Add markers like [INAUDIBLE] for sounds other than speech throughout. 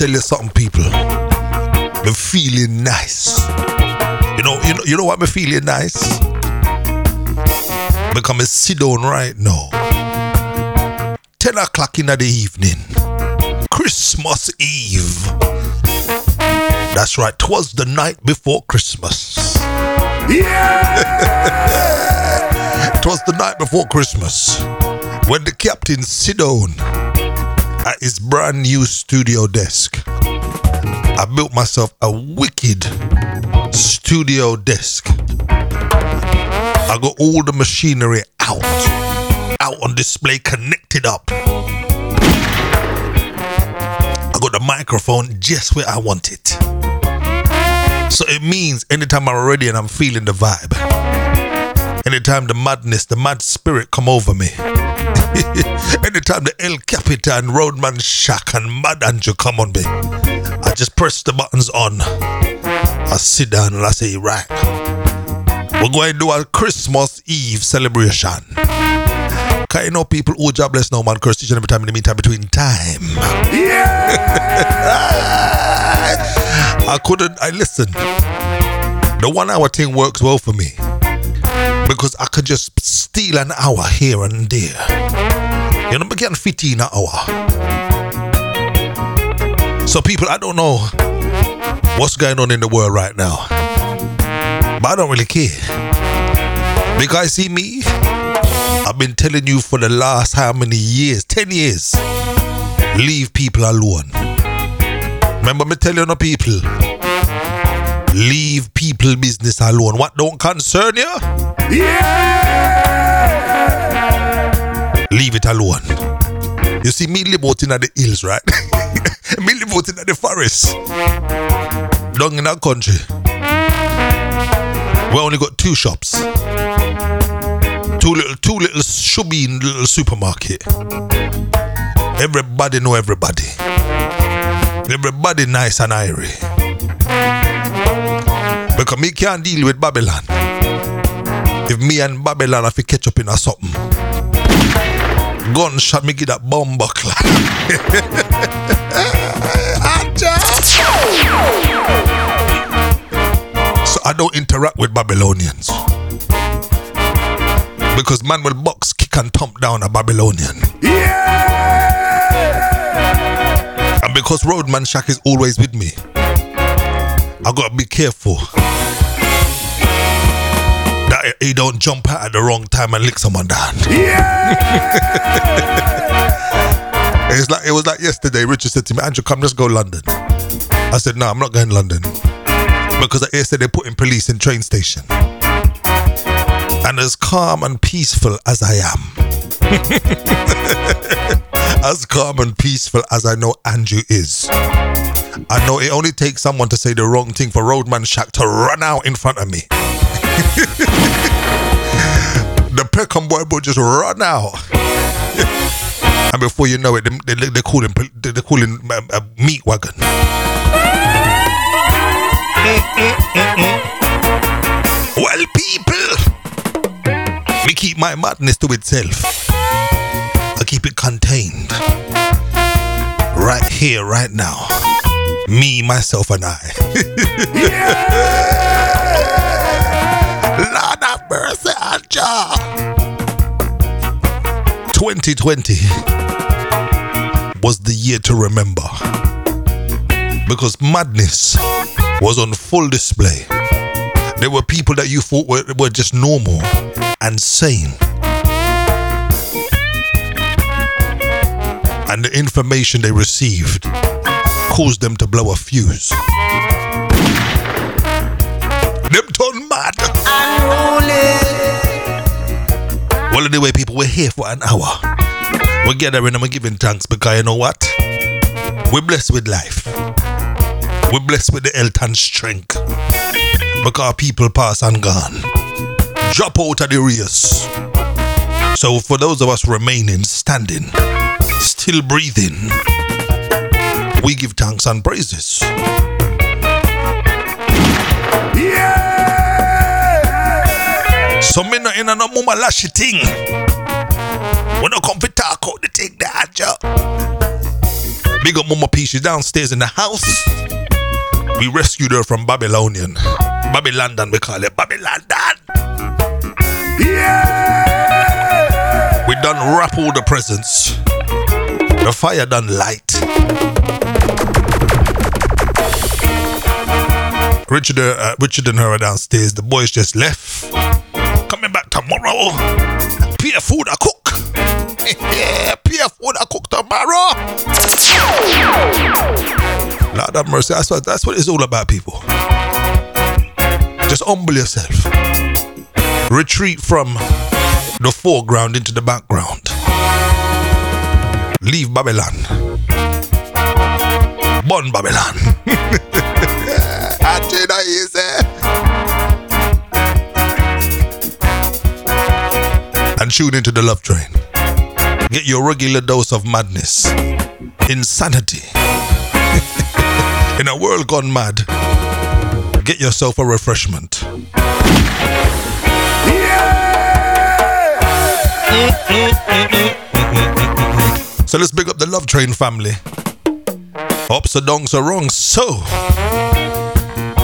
tell you something, people. Me feeling nice. You know, you know, you know what me feeling nice? Because I sit down right now. 10 o'clock in the evening. Christmas Eve. That's right, 'twas the night before Christmas. it [LAUGHS] was the night before Christmas when the captain sit down at his brand new studio desk. I built myself a wicked studio desk. I got all the machinery out, out on display, connected up. I got the microphone just where I want it. So it means anytime I'm ready and I'm feeling the vibe, anytime the madness, the mad spirit come over me, [LAUGHS] anytime the El Capitan, Roadman Shack, and Mad Andrew come on me, I just press the buttons on. I sit down and I say, right, we're going to do a Christmas Eve celebration. Cause you know people who jobless now, man, curse each and every time in the meantime between time. Yeah! [LAUGHS] I couldn't, I listen. The one hour thing works well for me. Because I could just steal an hour here and there. You know, I can fit in an hour. So people, I don't know what's going on in the world right now. But I don't really care. Because see me, I've been telling you for the last how many years? 10 years. Leave people alone. Remember me telling you people? Leave people business alone. What don't concern you? Yeah! Leave it alone. You see, me live out in the hills, right? [LAUGHS] me live out in the forest. Down in that country. We only got two shops. Two little, two little shubby little supermarket. Everybody know everybody. Everybody nice and irie. Because me can't deal with Babylon. If me and Babylon have to catch up in a something. Gunshot me give that bomb buckler. [LAUGHS] so I don't interact with Babylonians. Because man will box, kick and thump down a Babylonian. And because Roadman Shack is always with me, I gotta be careful that he don't jump out at the wrong time and lick someone down. Yeah! [LAUGHS] it's like it was like yesterday. Richard said to me, "Andrew, come, let's go London." I said, "No, I'm not going to London because I said they're putting police in train station." And as calm and peaceful as I am, [LAUGHS] as calm and peaceful as I know Andrew is. I know it only takes someone to say the wrong thing for Roadman Shack to run out in front of me. [LAUGHS] the Peckham boy will just run out. [LAUGHS] and before you know it, they, they, they call him they, they call him um, a, um, a meat wagon. well, people, me keep my madness to itself. I keep it contained. Right here, right now. Me, myself, and I. Lord have mercy, Anja. 2020 was the year to remember because madness was on full display. There were people that you thought were, were just normal and sane. And the information they received caused them to blow a fuse. Them turned mad. Well, anyway, people, we're here for an hour. We're gathering and we're giving thanks because you know what? We're blessed with life. We're blessed with the health and strength. Because people pass and gone. Drop out of the race. So for those of us remaining, standing, still breathing, we give thanks and praises. Yeah! So me not in a no mama lashy thing. We no come fi talk out the thing that job. Big up Mama P, she's downstairs in the house. We rescued her from Babylonian. Babylon, we call it Babylon. Yeah. We done wrap all the presents. The fire done light. Richard, uh, Richard and her are downstairs. The boys just left. Coming back tomorrow. Pure food I cook. [LAUGHS] yeah, pure food I cook tomorrow. Lord have mercy. That's what, that's what it's all about, people. Just humble yourself. Retreat from the foreground into the background. Leave Babylon. Born Babylon. [LAUGHS] And tune into the love train. Get your regular dose of madness, insanity. [LAUGHS] In a world gone mad, get yourself a refreshment. So let's big up the Love Train family. Ups or donks or wrongs. So,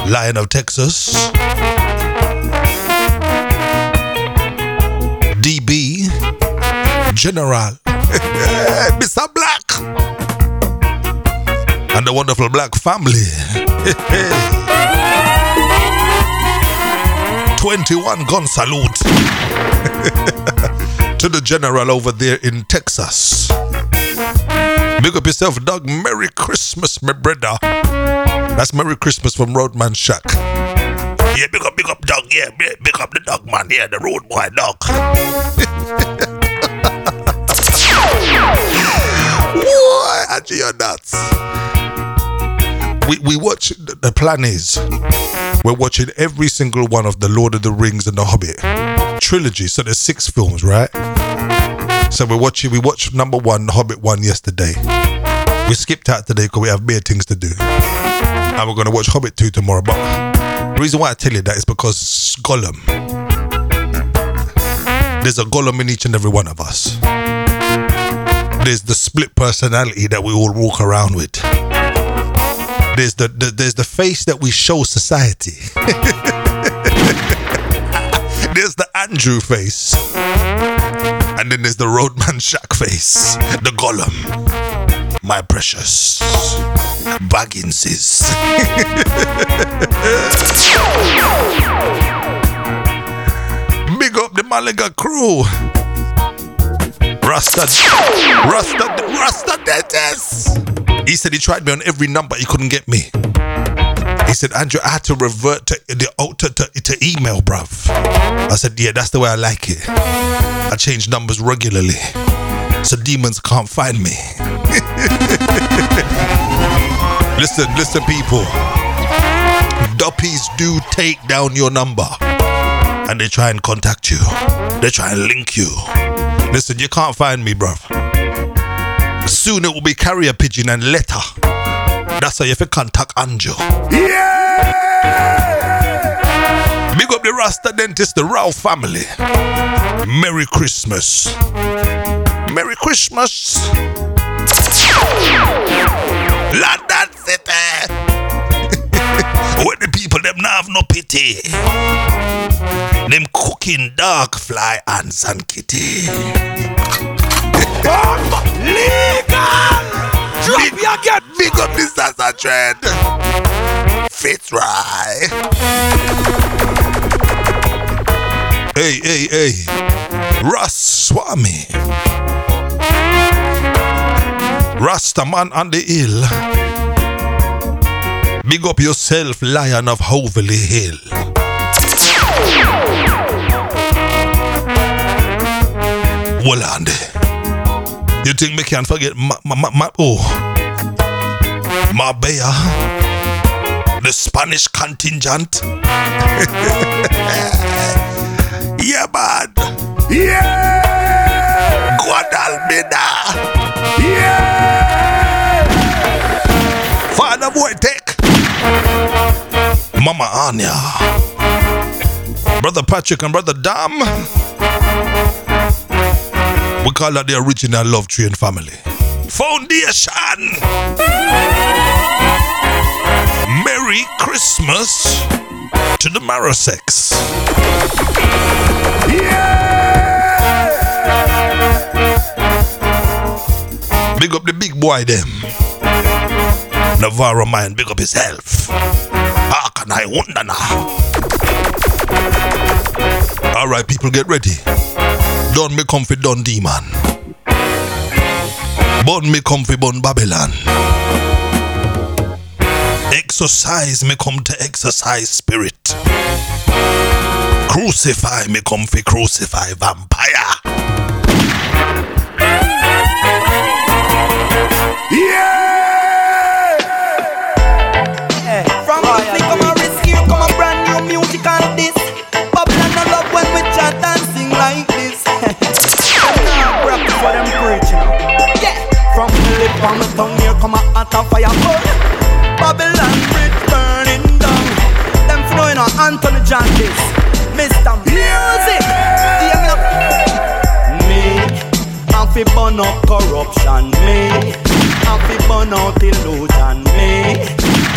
Lion of Texas, DB, General, [LAUGHS] Mr. Black, and the wonderful Black family. [LAUGHS] 21 gun salute [LAUGHS] to the general over there in Texas. Big up yourself, Doug. Merry Christmas, my brother. That's Merry Christmas from Roadman Shack. Yeah, big up, big up, Doug. Yeah, big, up the dog, man. Yeah, the road boy, dog. Boy, actually, you're nuts. We, we watch, the plan is, we're watching every single one of the Lord of the Rings and the Hobbit trilogy. So there's six films, right? So we're watching. We watched number one, Hobbit one, yesterday. We skipped out today because we have mere things to do, and we're gonna watch Hobbit two tomorrow. But the reason why I tell you that is because Gollum. There's a Gollum in each and every one of us. There's the split personality that we all walk around with. There's the, the there's the face that we show society. [LAUGHS] there's the Andrew face. And then there's the Roadman Shack face. The Gollum. My precious. Bagginses. [LAUGHS] Big up the Malaga crew. Rasta. Rasta. Rasta dentist. He said he tried me on every number. He couldn't get me. He said, Andrew, I had to revert to the to, to, to email, bruv. I said, yeah, that's the way I like it. I change numbers regularly so demons can't find me. [LAUGHS] listen, listen, people. Duppies do take down your number and they try and contact you. They try and link you. Listen, you can't find me, bruv. Soon it will be carrier pigeon and letter. That's how you have contact Anjo. Yeah! Big up the Rasta dentist, the Rao family. Merry Christmas. Merry Christmas. London City. when the people them not have no pity. Them cooking dog, fly, ants, and kitty. Legal! Drop Big, your get big up this as a trend. Fitzroy. Hey, hey, hey. Ras Swami. Rastaman on the hill. Big up yourself, Lion of Hoverly Hill. Well, Andy. You think me can't forget my, my, my, my oh Marbella, the Spanish contingent? [LAUGHS] yeah, man. Yeah! Guadalmina, Yeah! Father Wojtek, Mama Anya, Brother Patrick and Brother Dam. We call that the original Love Train family. Foundation. Merry Christmas to the Marasex. Big up the big boy them. Navarro man, big up himself. How can I wonder now? Alright, people, get ready. Done me comfy, done demon. Bun me comfy, bun Babylon. Exercise me come to exercise spirit. Crucify me comfy, crucify vampire. Yeah! From the tongue here come a hot fire burn. Babylon bridge burning down. Them flowing on Anthony John this. Mr. Music. Hear me now. Me, I fi burn up corruption. Me, I fi burn out illusion. Me,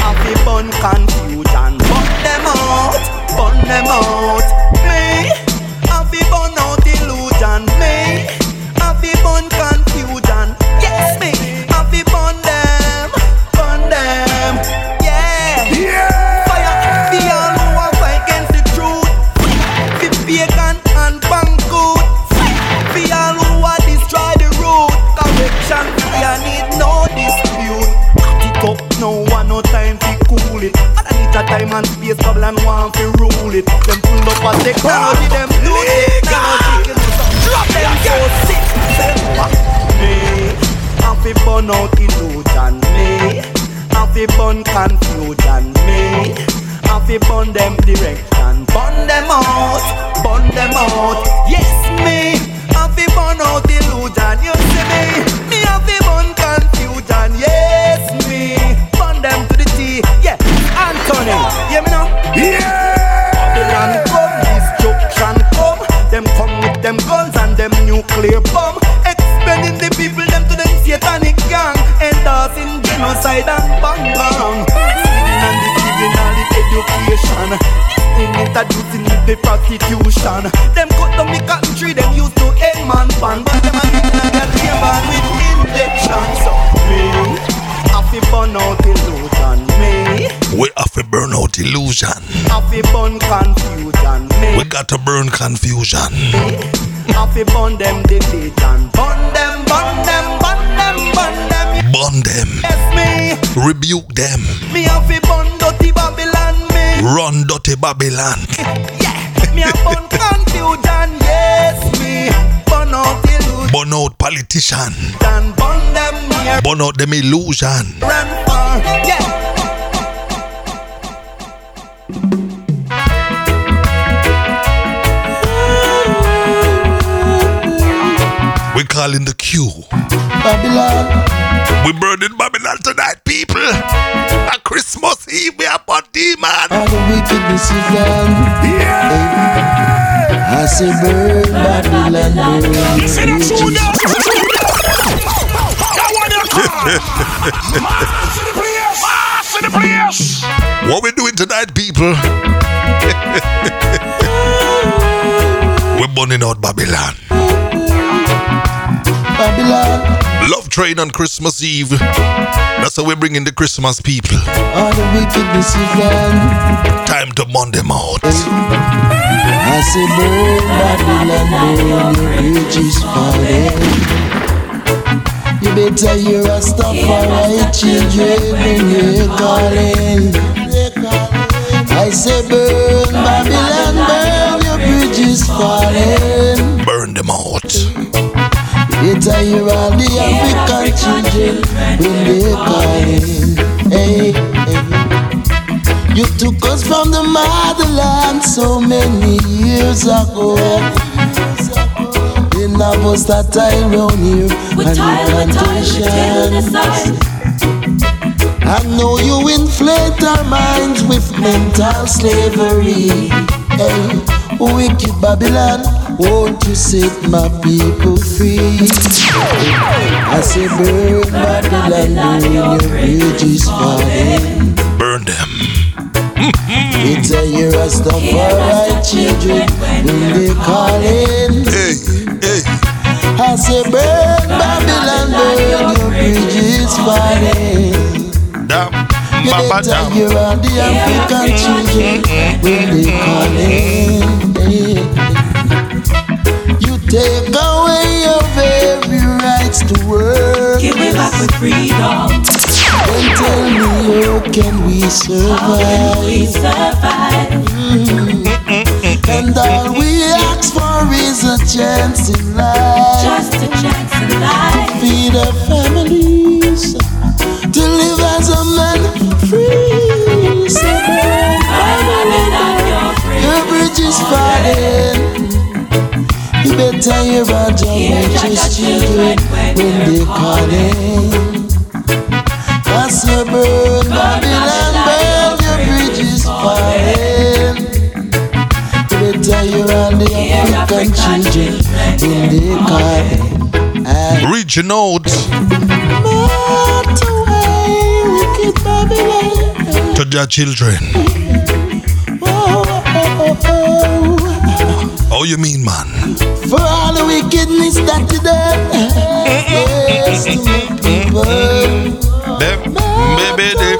I fi burn confusion. Burn them out, burn them out. Me, out politician. burn them near Burn out them illusion. and far. Yeah. We calling the queue. Babylon, We burning Babylon tonight, people. A Christmas Eve, we are on demon. all the wickedness is done. I say burn Babylon, burn. Listen up, Mass to the place! Mass to the place! What we doing tonight, people? [LAUGHS] We're burning out Babylon. Babylon, Love train on Christmas Eve. That's how we're bringing the Christmas people. all the wickedness is gone. Time to burn them out. I say, burn oh, Babylon, oh, burn your bridges falling. You better hear a Rastafari children when you're calling. I say, burn Babylon, burn your bridges falling. Burn them out. Better hear all the African children when they're calling. Hey, hey. You took us from the motherland so many years ago. Then I was that time round here With and tile, with tile, with tail on the plantation. side. I know you inflate our minds with mental slavery. Hey, wicked Babylon, won't you set my people free? I say, burn Babylon, burn your bridges falling. Burn them. It's a year of stuff for our children when they calling. Hey, hey. I say, burn Babylon, burn your bridges falling. Damn. You Baba better damn. hear all the African children when they calling. You take away your very rights to work. Give me back with freedom. Then tell me how can we How can we survive? survive? And all we ask for is a chance in life. Just a chance in life. feed our families, to live as a man free. So your your bridge is falling. You better hear our Jamaica's children when they calling. I say burn African children when they calling. I Reaching out Melt away wicked Babylon. to their children. Oh, oh, oh, Oh, you mean, man? For all the wickedness that you done, yes, to my people, baby, them,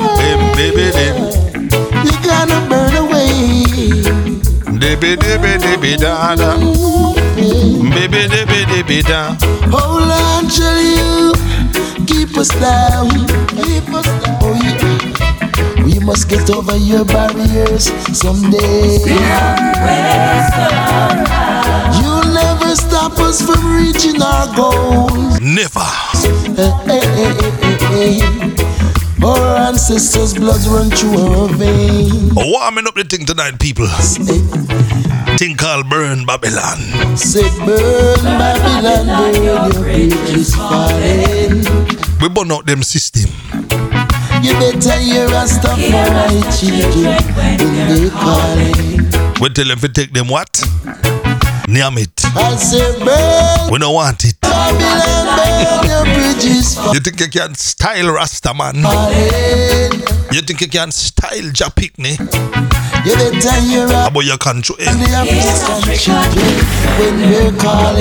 baby, them. you gonna burn away. Dibby, dibby, dibby, da, da. Baby, dibby, dibby, da. Hold on, till you keep us down, keep us down. Oh yeah, we must get over your barriers someday. You'll never stop us from reaching our goals. Never. Hey, hey, hey, hey, hey, hey. Our ancestors' blood run through our veins. Oh, Warming up the thing tonight, people. Hey, Thing called Burn Babylon. say, burn Babylon, burn your bridges falling. We burn out them system. You better hear us stuff for my children when they calling. We tell them to take them what? Name it. I say, burn We don't want it. Babylon, burn your bridges You think you can style Rasta man? You think you can style Jah Pickney? You better hear us About your country?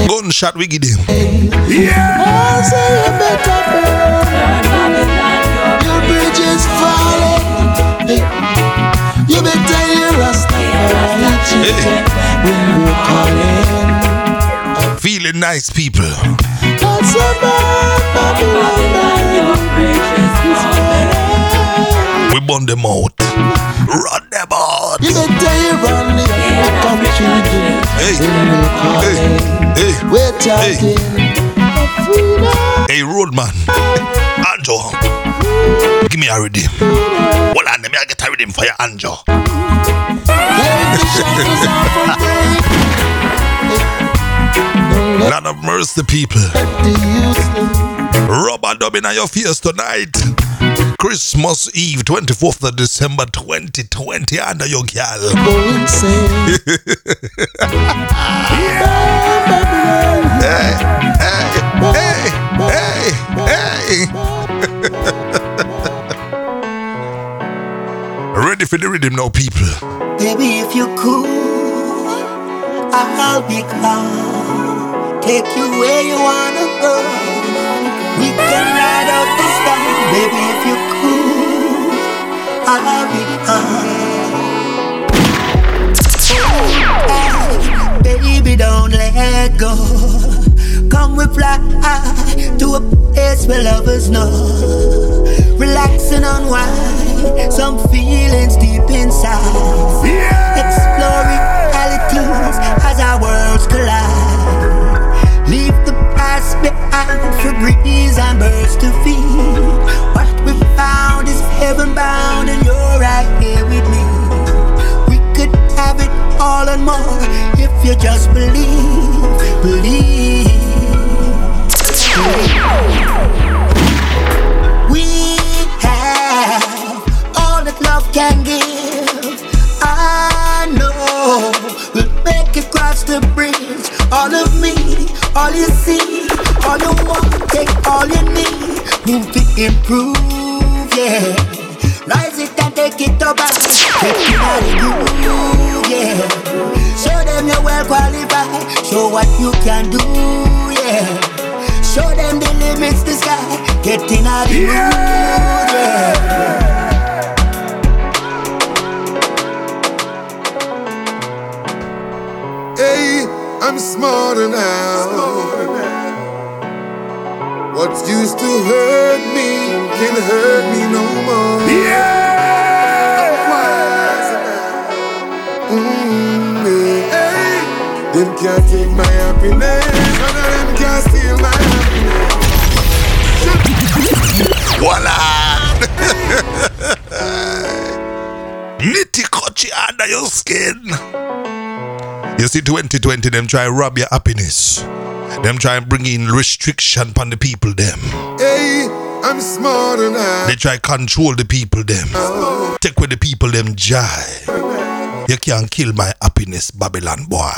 Gunshot we give better burn. Your bridge is falling. You better hear calling. Feeling nice, people. That's a man, Babylon, your bridges falling. We burn them out. Run them out. You better hear on the children Hey, we're calling. hey, We're of freedom. hey, roadman. Anjo. Give me a on, let me get a rhythm for you, Anjo. [LAUGHS] of mercy, people. Rubber dubbing on your face tonight. Christmas Eve, 24th of December 2020, under your gal. Hey, hey, hey, hey, hey. ready for the rhythm now, people. Baby, if you cool, I'll be calm. Take you where you wanna go. We can ride out the storm. Baby, if you're cool, I'll be calm. Baby, don't let go. Come we fly to a place where lovers know. Relax and unwind. Some feelings deep inside. Explore realities as our worlds collide. Past behind for breeze and birds to feed. What we found is heaven bound, and you're right here with me. We could have it all and more if you just believe, believe. We have all that love can give. I know make it cross the bridge. All of me, all you see, all you want, take all you need. Move to improve, yeah. Rise it and take it to back. Take it out of you, yeah. Show them you're well qualified. Show what you can do, yeah. Show them the limits the sky. Getting out of mood, yeah. I'm smarter now. What used to hurt me can hurt me no more. Yeah. Mm-hmm. Hey, them can't take my happiness. None of them can steal my happiness. Voila! Nitty kochi under your skin. You see, 2020, them try rob your happiness. Them try and bring in restriction upon the people, them. Hey, I'm smarter now. They try control the people, them. Take away the people, them joy. You can't kill my happiness, Babylon boy.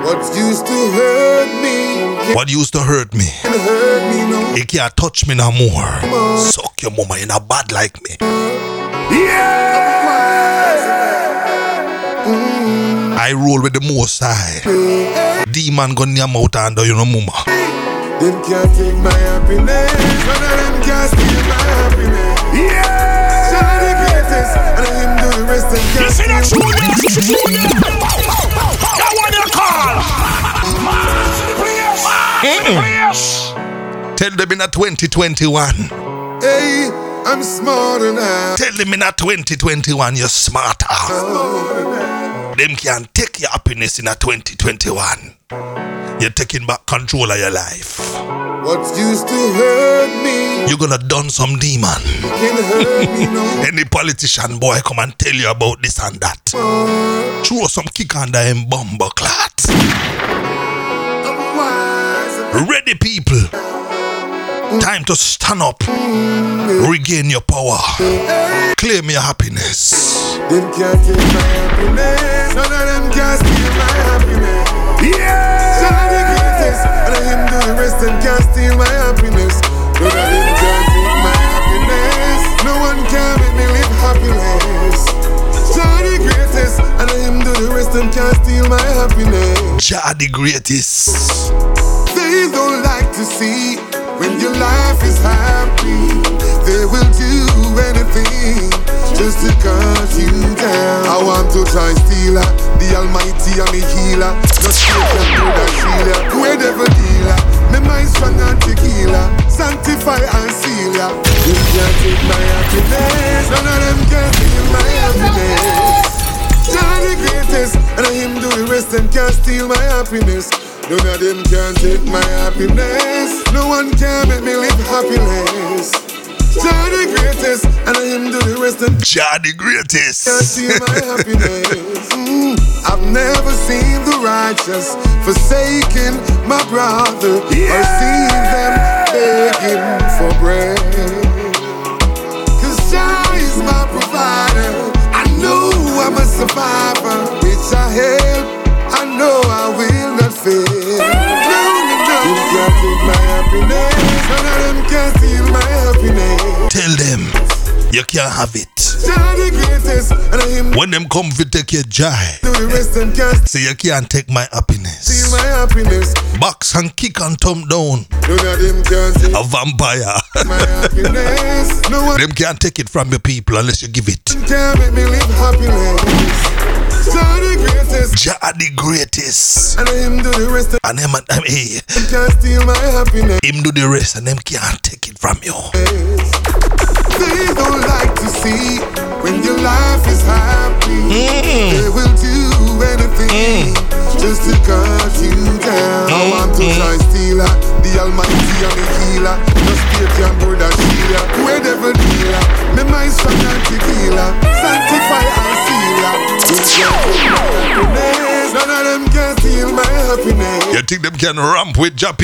What used to hurt me What used to hurt me, hurt me no it can't touch me no more. Suck your mama in a bad like me. I roll with the most high. Demon gun your mouth under your mama. Them can't take my happiness. None of them can steal my happiness. Yeah! Shall the greatest, and him do the rest and You can't see that steal shoot there? That one you call. Mass the place. Place. Tell them in a 2021. Hey, I'm smarter now. Tell them in a 2021 you're smarter. Them can take your happiness in a 2021. You're taking back control of your life. What used to hurt me You're gonna done some demon. no Any politician boy come and tell you about this and that. Throw some kick under him bumbo clat. Ready people. Time to stand up. Regain your power. Claim your happiness. Them can't take my happiness. None of them can steal my happiness. Yeah! Shall the greatest, and let him do the rest and can't steal my happiness. None of them can take my happiness. No one can make me live happiness. Shall the greatest, and let him do the rest and can't steal my happiness. Jah the greatest. They don't like to see when your life is happy. They will do anything just to cut you down. I want to try stealer, the Almighty and me healer. Not sure can do that healer. Where devil dealer, me mind strong and tequila. Sanctify and seal ya. You can't take my happiness. None of them can steal my happiness. John the greatest, and let him do the rest and can't steal my happiness. None of them can take my happiness. No one can make me live happiness. John the greatest, and let him do the rest and Jah the greatest. my happiness. [LAUGHS] Mm, I've never seen the righteous forsaking my brother or seen them begging for bread. Cause Jah is my provider. I know I'm a survivor. Which I help, I know I will take my happiness. None of them can steal my happiness. Tell them you can't have it. Him When them come fi take your joy, say you can't take my happiness. my happiness. Box and kick and thumb down. A vampire. No them can't take it from your people unless you give it. Jah the greatest, Jah the greatest. and him do the rest And them, and hey, and can't steal my happiness. him do the rest and them can't take it from you. They don't like to see when your life is happy. Mm. They will do anything mm. just to cut you down. I mm, want to try stealer, the Almighty and the healer. Just stay can board and Sheila. Where devil dealer, me my strong and tequila. Sanctify and sealer. You can't take my happiness. None of them can steal my happiness. You think them can ramp with Jah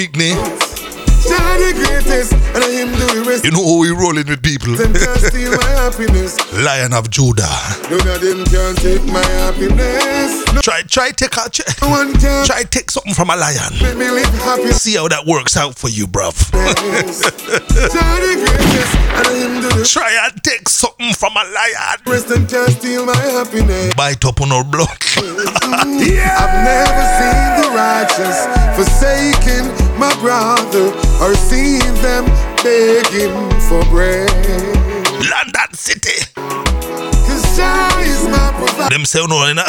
Pickney? Jah the greatest, and I him do the rest. You know how we rolling with people? Them can't steal my happiness. Lion of Judah. None of them can take my happiness. No Try, try take a, try, can try take something from a lion. me live happy. See how that works out for you, bruv. Jah the greatest, and him do the Try and take something from a lion. rest and can't steal my happiness. Bite up on our blood. [LAUGHS] I've never seen the righteous forsaking my brother or seen them begging for bread. London City. Cause Jah is my provider. Them say oh, no, you know,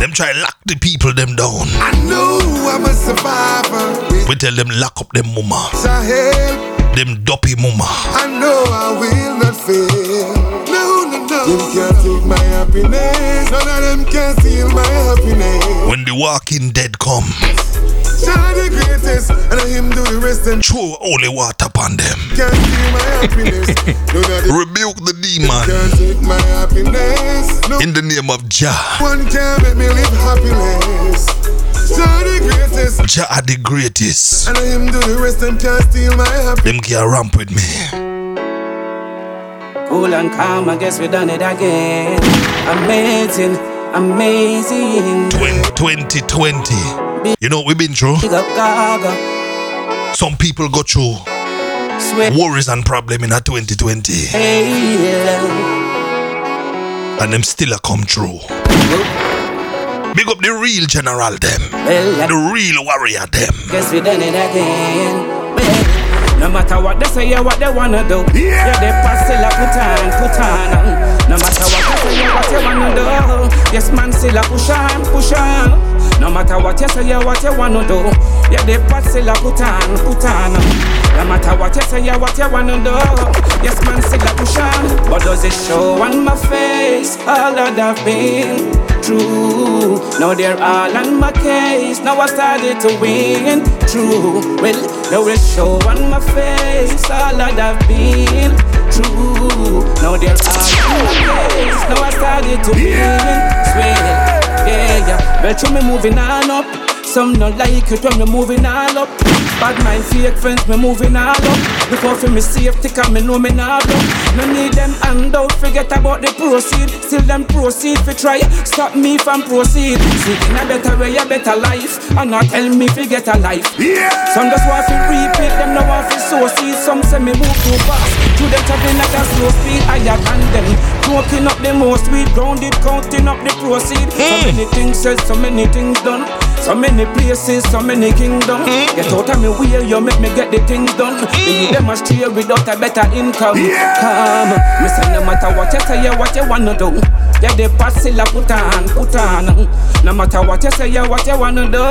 them try lock the people them down. I know I'm a survivor. We tell them lock up them mama, them dopey mama. I know I will not fail. Them can't take my happiness. None of them can steal my happiness. When the walking dead come, Jah the greatest, and him do the rest and throw holy water upon them. can't steal my happiness. [LAUGHS] None of them Rebuke the demon can't take my happiness. No in the name of Jah. one can make me live happiness. Jah the greatest, Jah are the greatest. and I him do the rest and can't steal my happiness. Them can't ramp with me. Cool and calm, I guess we done it again. Amazing, amazing. 2020. You know what we've been through? Big up Gaga, Some people go through worries and problem in a 2020. hail. And them still a come through. Big up the real general them. The real warrior them. guess we done it again. No matter what they say, yeah, what they wanna do. Yeah, they pass still a put on, put on. No matter what they say, yeah, what they wanna do. Yes, man, still a push on, push on. No matter what you say, what you wanna do. Yeah, they pass still a put on, put on. No matter what you say, what you wanna do. Yes, man, still a push on. But does it show on my face all that I've been through? Now they're all on my case. Now I started to win. True. Well, now it show on my face all that I've been through. Now they're all on my case. Now I started to win. Swear. Yeah, yeah. But you me moving on up. Some not like it when me moving all up. Bad mind fake friends, me moving all up. Because for me safety, cause me know me not up. No need them handout, forget about the proceed. Still them proceed for try stop me from proceed. Seeking a better way, a better life. And not tell me fi get a life. Yeah. Some just want to repeat, them no want to sow seed. Some say me move too fast. To them traveling at a slow speed, higher than them. Smoking up the most weed, grounded, counting up the proceed. So hmm. many things said, so many things done. So many places, so many kingdoms. Hmm? Get out of me way, you make me get the things done. Hmm? Leave them astray without a better income. Come, me say no matter what you say, what you wanna do. Yeah, the pass still a put on, put on. No matter what you say, what you wanna do.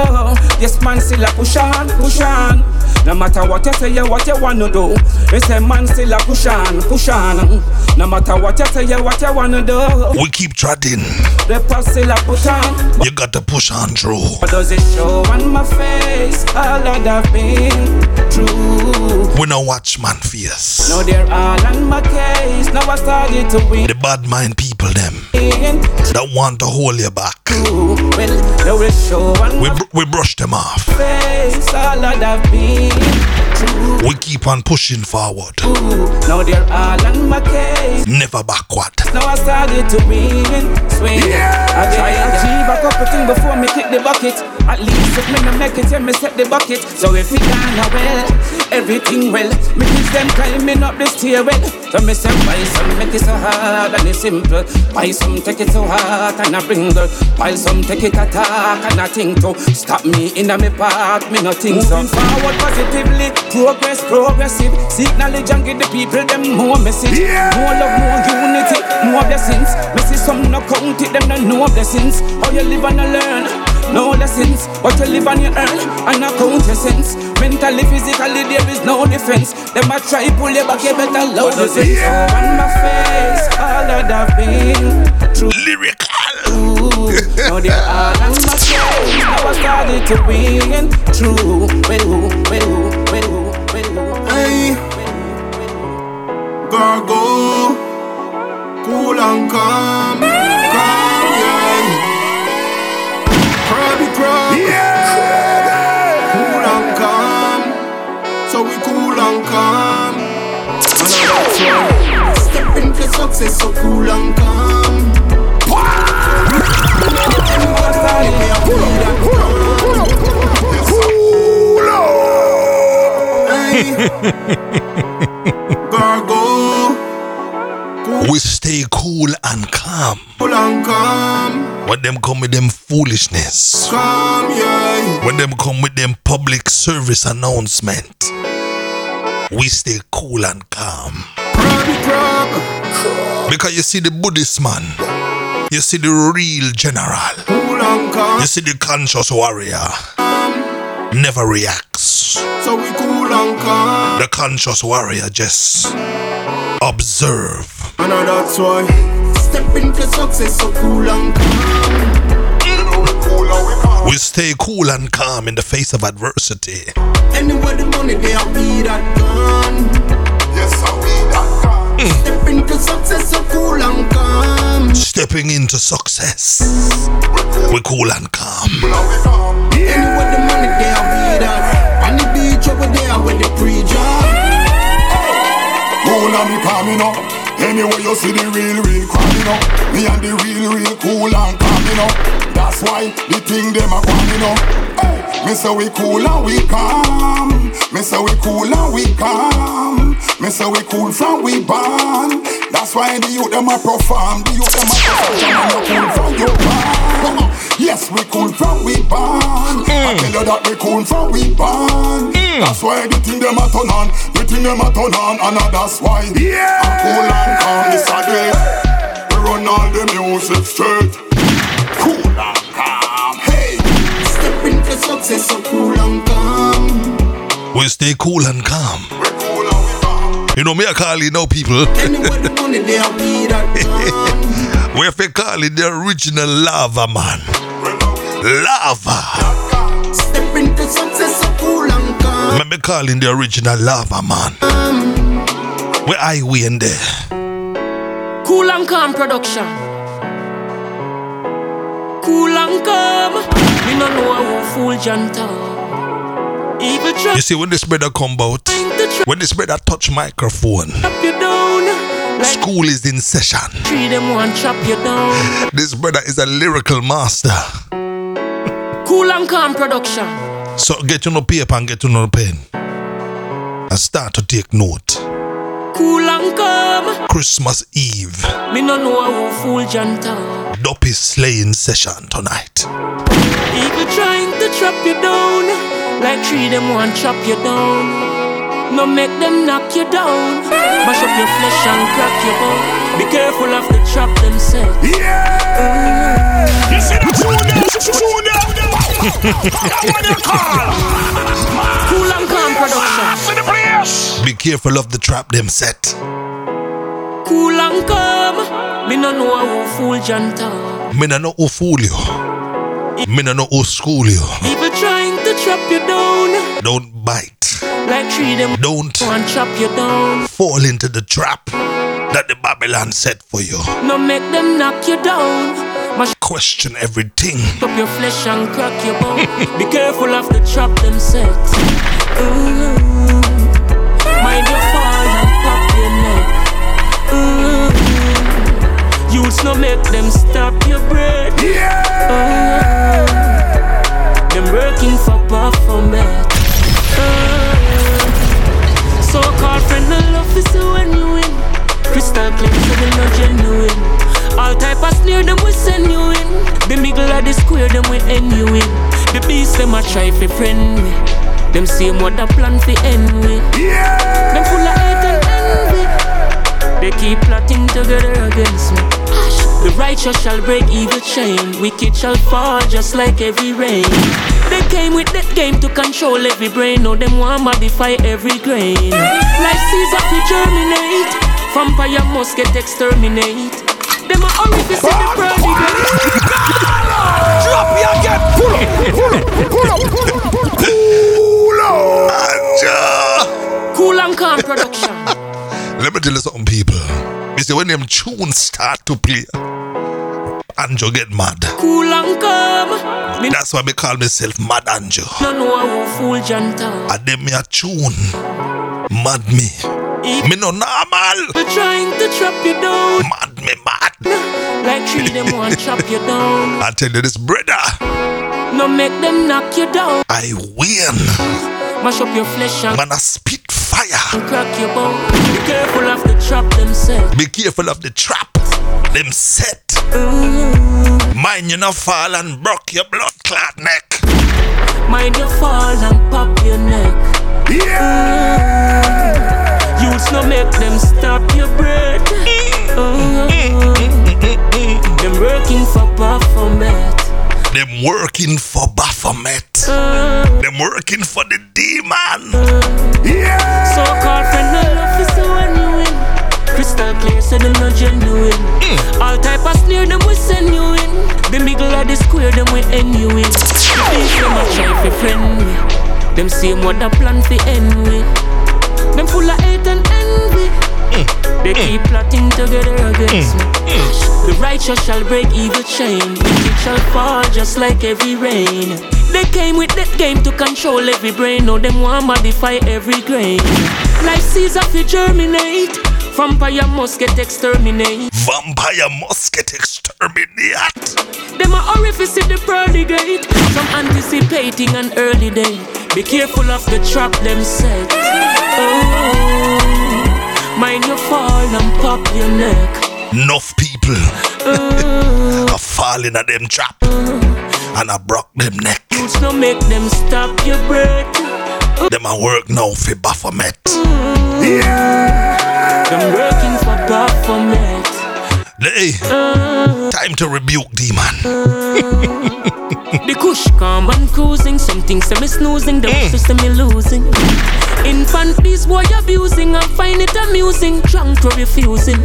Yes, man, still a push on, push on. No matter what you say, what you wanna do. it's a man still a push on, push on. No matter what you say, what you wanna do. We keep trotting. The pass still a put on. You got to push on through. But does it show on my face all that I've been through? We no watch man face. Now they're all on my case. Now I started to win. The bad mind people them that want to hold you back. Well, now it show on We, br- we brush them off. face all that I've been. We keep on pushing forward. Now they're all on my case. Never backward. Now I started to win. Swing. Yeah. I try to achieve a couple things before me kick the bucket. At least if me no make it, yeah, me set the bucket. So if it gone well, everything well. Me kids them climbing up the stairwell. So me say, buy some, make it so hard and it's simple. Buy some, take it so hard and I bring girl. Buy some, take it attack and I think to stop me in a me path. Me no think so. Moving forward positively, progress progressive. Seek knowledge and give the people them more message. Yeah. More love, more unity, more blessings. Me see some no count it, them no know blessings. How you live and you learn. No lessons, but you live and you earn and I count your sense. Mentally, physically, there is no defense. Them a try pull you back, you better load the sense. Oh, on my face, all that I've been through. Lyrical. Now they're all on my case. Now I started to win. True, well, well, well, well. Hey, Gargo, cool and calm, calm, success, so cool and calm. [LAUGHS] We stay cool and calm. cool and calm, When them come with them foolishness. calm, yeah. When them come with them public service announcement. We stay cool and calm. Crabby crab, Because you see the Buddhist man. You see the real general. cool and calm. You see the conscious warrior. Never reacts. So we cool and calm. The conscious warrior just observe. And that's why step into success, so cool and calm. We cool and we calm. We stay cool and calm in the face of adversity. Anywhere the money they are we that gone. Yes, I we that gone. Step into success, so cool and calm. Stepping into success. We cool and calm. Anywhere the money they are we that. On the beach over there with the preacher. Cool and me calm, you know. Anyway, you see the real, real crime, you know. Me and the real, real cool and calm, you know. That's why the thing them a gone, you know. Hey, me say we cool and we calm. Me say we cool and we calm. Me say we cool from we born. That's why the youth them a perform. The youth them a perform. And you cool from your born. Yes, we cool from we born. I tell you that we cool from we born. That's why the thing them a turn on. The thing them a turn on, and uh, that's why. Yeah. I cool and calm this a day. We run all the music straight. Cool and calm. Hey. Step into success, so cool and calm. We stay cool and calm. You know me I call it now people. Are [LAUGHS] we have to call the original lava man. Lava. Step into success, so cool and calm. Me me calling the original lava man. Where I we in there? Cool and calm production. Cool and calm. Me no know who fool try You see when this brother come out, when this brother touch microphone, you down. Like school is in session. three them one chop you down. [LAUGHS] This brother is a lyrical master. Cool and calm production. So get you no paper and get you no pen. And start to take note. Cool and calm. Christmas Eve, Me no know who fool Janta. Dope is slaying session tonight. Even trying to trap you down. Like three them one chop you down. No make them knock you down. Mash up your flesh and crack your bone. Be careful of the trap them set. You see the tune there? Tune there. That what you call. Cool and calm production. Ah, the place. Be careful of the trap them set. Cool and calm. Me no know who fool Janta. Me no know who fool you. Me no know who school you. Even Don't bite. Like three them Don't one chop you down. fall into the trap that the Babylon set for you. No make them knock you down. Mash Question everything. up your flesh and crack your bone. [LAUGHS] Be careful of the trap them set. Ooh. Mind your fall and pop your neck. Ooh. You Youths no make them stop your breath. Yeah. them working for Baphomet. Uh, so-called friend no love is when you win. Crystal clear, so they not genuine. All type of snare them we send you in. The middle of the square them we end you in. The beast them a try fi friend me. Them same what the plan fi end with. Them full of hate and envy. They keep plotting together against me. The righteous shall break evil chain. Wicked shall fall just like every rain. They came with that game to control every brain. Now them want modify every grain. Life seeds up to germinate. Vampire must get exterminate. Them a orifice in the prodigal. Drop me again. Pull up, pull up, pull up, pull up. Pull up. Anjo. Cool and calm production. Let me tell you something, people. You see, when them tunes start to play, Anjo get mad. Cool and calm. That's why me call myself Mad Anjo. no know who fool Jantan. And them me a tune. Mad me. Me no normal. They're trying to trap you down. Mad me mad. Like tree them [LAUGHS] want chop you down. I tell you this, brother. No make them knock you down. I win. Mash up your flesh and Man, I spit fire. And crack your bone. Be careful of the trap them set. Be careful of the trap. Them set. Mind you not fall and broke your blood clot neck. Mind you fall and pop your neck. Yeah. Youths no make them stop your breath. Mm. Them working for Baphomet. Them working for Baphomet. Mm. Them working for the demon. Yeah. So-called friend no love is Crystal clear, so them not genuine. Mm. All type of snare them we send you in. The middle of the square them we end you in. The beast them a try fi friend me. Them same what the plan fi end with. Them full of hate and envy. Mm. They mm. keep plotting together against me. The righteous shall break evil chain. Wicked shall fall just like every rain. They came with that game to control every brain. Now them want to modify every grain. Life seeds up to germinate. Vampire must get exterminate. Vampire must get exterminated. Them a orifice in the pearly gate. Some anticipating an early day. Be careful of the trap them set. Oh, mind you fall and pop your neck. Enough people uh. [LAUGHS] are falling at them trap. Uh. And I broke them neck. Roots no make them stop your breath. Them a work now for Baphomet. Uh. Them working for. Hey, time to rebuke demon. [LAUGHS] The kush calm and cruising. Some things say me snoozing, the mm. rest say me losing. Infant these boy abusing, I find it amusing. Drunk to refusing.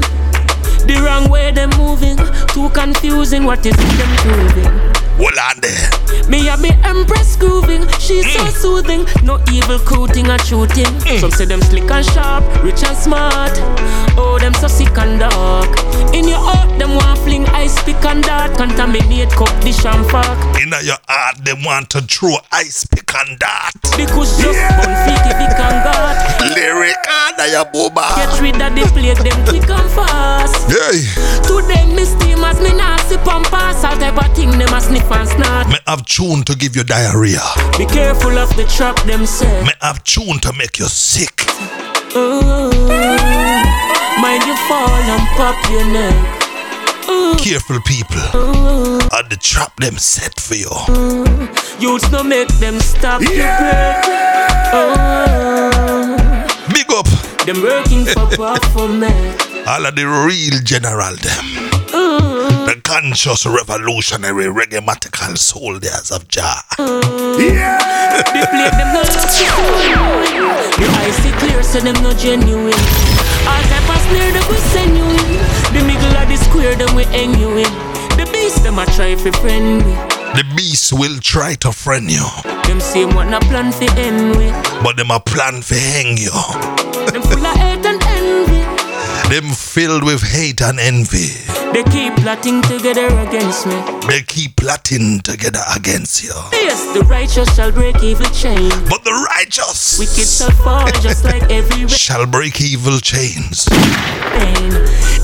The wrong way they moving, too confusing. What is it them proving? Hold on there. Me a me empress grooving, she's so mm. soothing. No evil cooting or shooting. Mm. Some say them slick and sharp, rich and smart. Oh, them so sick and dark. In your heart, them want fling ice pick and dart. Contaminate cup, dish and fork. In your heart, they want to throw ice pick and dart. Because just bun freaky big and God. Lyric and your booba. Get rid of the plague, them quick and fast. Hey, Today, me steam as me sip and pass. All type of thing, them a sniff and snort. me have tune to give you diarrhea. Be careful of the trap, them say. Me have tune to make you sick. Ooh. Mind you fall and pop your neck. Careful people. And the trap them set for you. Youths no make them stop your breath. Oh. Big up Them working for [LAUGHS] powerful men. all of the real general them. The conscious revolutionary reggaematical soldiers of Jah. Yeah! They play them no Your eyes see clear, so them no genuine. All type of snare them we send you in. The middle of the square them we hang you in. The beast them a try fi friend me. The beast will try to friend you, Them same one a plan fi end with. but them a plan for hang you. Them full of hate and envy. Them filled with hate and envy. They keep plotting together against me. They keep plotting together against you. Yes, the righteous shall break evil chains. But the righteous Wicked shall fall just like every shall break evil chains. rain.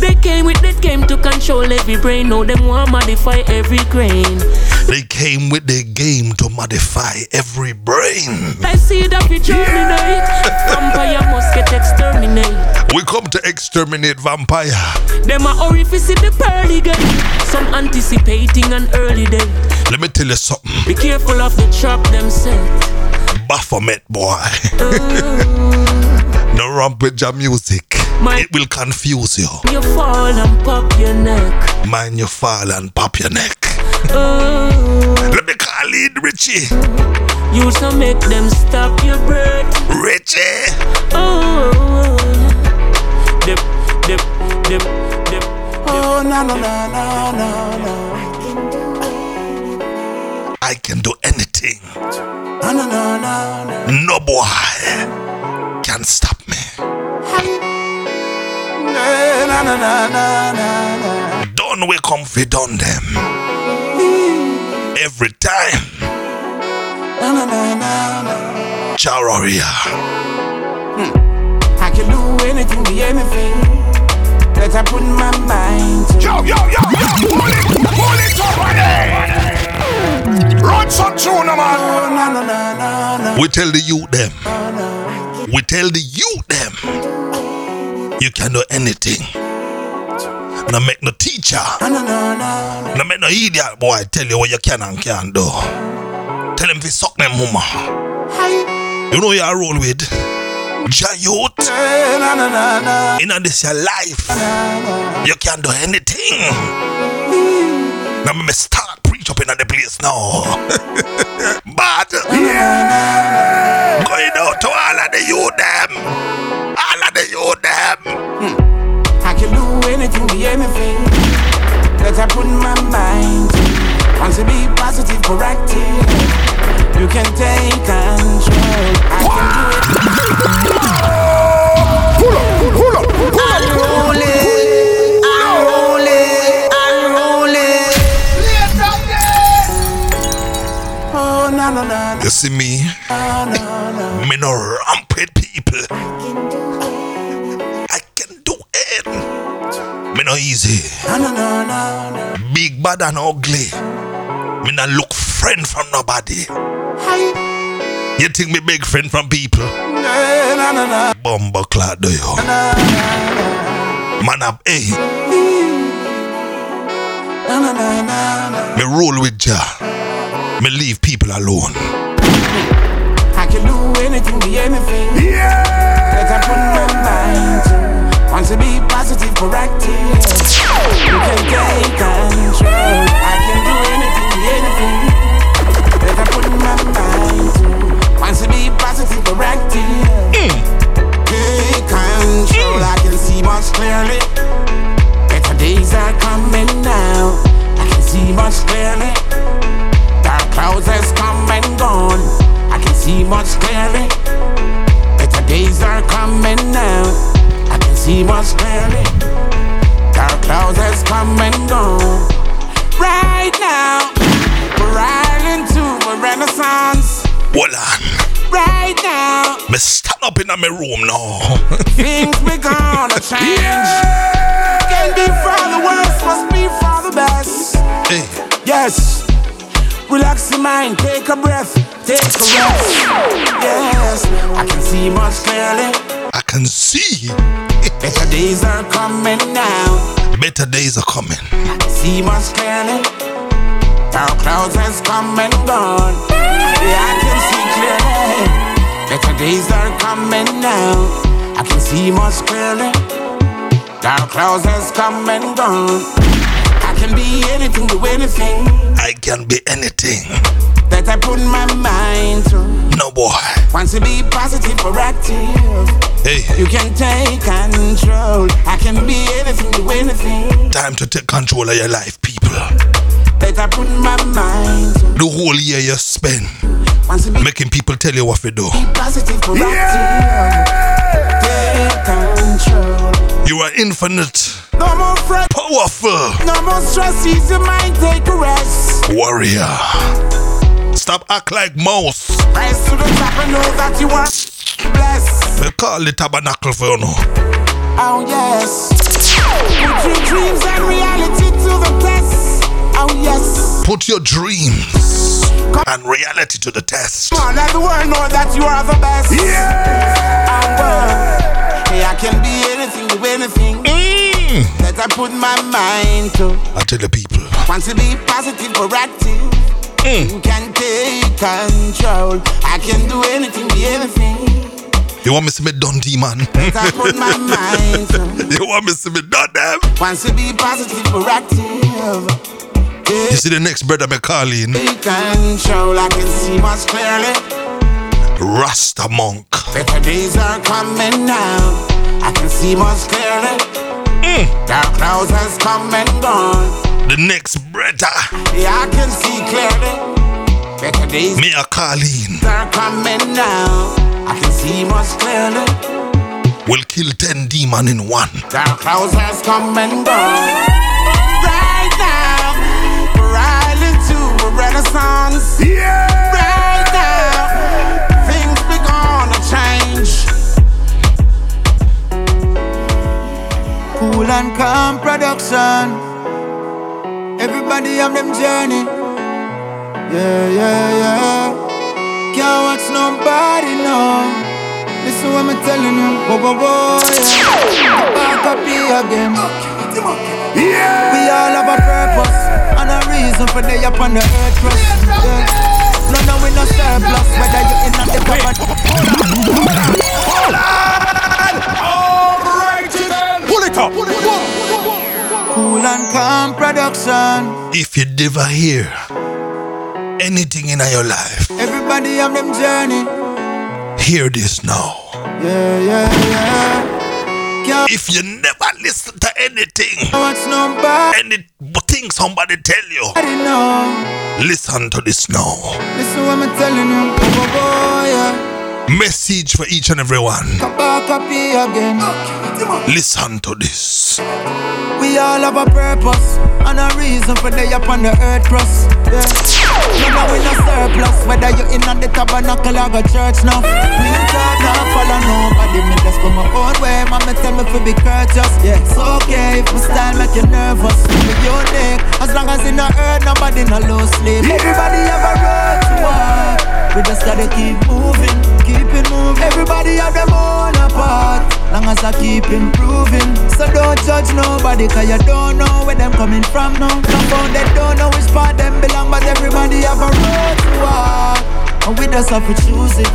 They came with that game to control every brain. Now them want modify every grain. They came with their game to modify every brain. I see that we germinate. Vampire must get exterminate. We come to exterminate vampire. Them a orifice the pearly gate. Some anticipating an early day. Let me tell you something. Be careful of the trap them set. Baphomet boy. [LAUGHS] no romp with your music. My- It will confuse you. You fall and pop your neck. Mind you fall and pop your neck. Oh, Let me call it Richie. you shall make them stop your breath. Richie. Oh, dip, dip, dip, dip. Oh, no, no, no, no, no, no. I can do anything. No, no, no, no, no. No boy can stop me. No, no, no, no, no, no. Done we come fi done them. Every time. No, no, no, no, no. Charoria. I can do anything, be anything that I put my mind to. Yo, yo, yo, yo, pull it, pull it over there. Run some tune, man. Oh, no, no, no, no, no. We tell the youth them. We tell the youth them. You can do anything. No make no teacher. No, no, no, no, No make no idiot boy tell you what you can and can't do. Tell him to suck them mama. You know you are roll with. No. In this your life. You can do anything. Now me start preach up in the place now. [LAUGHS] but going out to all of the youth them. All of the youth them. Hmm. I can do anything, be anything that I put my mind to. Want to be positive, proactive. You can take control. I can do it. Pull up, pull up, pull up. Unruly, unruly, unruly. Oh, no, no, no, You see me? Me no ramp with people. I can do it. Me no easy. no, no, no, no, no. Big bad and ugly. Me no look friend from nobody. You think me big friend from people? No, no, no, no. Bumble clad do you? Man up, eh? hey, No, no, no, no, no. me roll with ya. Me leave people alone. I can do anything, be anything Yeah. that I put my mind to. Want to be positive, proactive. You can take control. I can do anything, be anything I put my mind to. Want to be positive, proactive. Take control. I can see much clearly. Better days are coming now. I can see much clearly. Dark clouds has come and gone. I can see much clearly. Better days are coming now. I can see much clearly. Dark clouds has come and gone. Right now, we're riding a renaissance. Hold on. Right now, Me stand up in my room now. things we gonna [LAUGHS] change. Can be for the worst, must be for the best. hey, Yes. Relax your mind, take a breath, take a rest. Yes, I can see much clearly. I can see Better days are coming now. better days are coming. See much clearly. Dark clouds has come and gone. Yeah, I can see clearly. Better days are coming now. I can see much clearly. Dark clouds has come and gone. I can be anything, do anything I can be anything. that I put my mind to. No boy. Want to be positive, proactive. Hey, You can take control. I can be anything, do anything time to take control of your life, people. That I put my mind. The whole year you spend Want to be making people tell you what to do. positive, proactive. Take take. You are infinite, No more fret, powerful no more stress. Ease your mind, take a rest. warrior. Stop act like mouse. Rise to the top and know that you are blessed. We call the tabernacle for you now. Oh yes. Put your dreams Put your dreams and reality to the test. Come on, let the world know that you are the best. Yeah. Oh, well. Hey, I can be anything, do anything Mm. that I put my mind to. I tell the people, Want to be positive or active? Mm. You can take control. I can do anything, be anything you want me to be Dundee, man? I put my mind to. [LAUGHS] you want me to be done them? Want to be positive or active? You see the next brother me calling control. I can see much clearly. Rasta Monk. Better days are coming now. I can see much clearly. Mm. Dark clouds has come and gone. The next brother Yeah, I can see clearly. Better days me a calling are coming now. I can see much clearly. We'll kill ten demon in one. Dark clouds has come and gone. A renaissance. Yeah. Right now, things be gonna change. Cool and calm production. Everybody have them journey. Yeah, yeah, yeah. Can't watch nobody now. Listen what I'm telling you. Whoa, whoa, whoa, yeah. Back up here again. We all have a purpose and a reason for they up on the earth crust. Yeah. No, no, we no surplus. Whether you in or the cupboard. Pull it up. Cool and calm production. If you never hear anything in your life, Everybody on them journey. hear this now. Yeah, yeah, yeah. Can't If you never listen to anything, watch nobody anything somebody tell you, know. listen to this now. Listen what I'm telling you. Oh, oh, oh, yeah. Message for each and every one. Come back up here again. Listen to this. We all have a purpose and a reason for they up on the earth crust. Yeah. No, no, we no surplus. Whether you in on the tabernacle or go church now. We ain't talk now, follow nobody. Me just go my own way. Mama tell me to be courteous. Yeah, it's okay if my style make you nervous. Me unique. As long as in the earth, nobody no lose sleep. Everybody have a road to walk. We just gotta keep moving, keep it moving. Everybody have them own apart. Long as I keep improving. So don't judge nobody, cause you don't know where them coming from now. Some found they don't know which part them belong, but everybody have a road to walk. And we just have to choose it.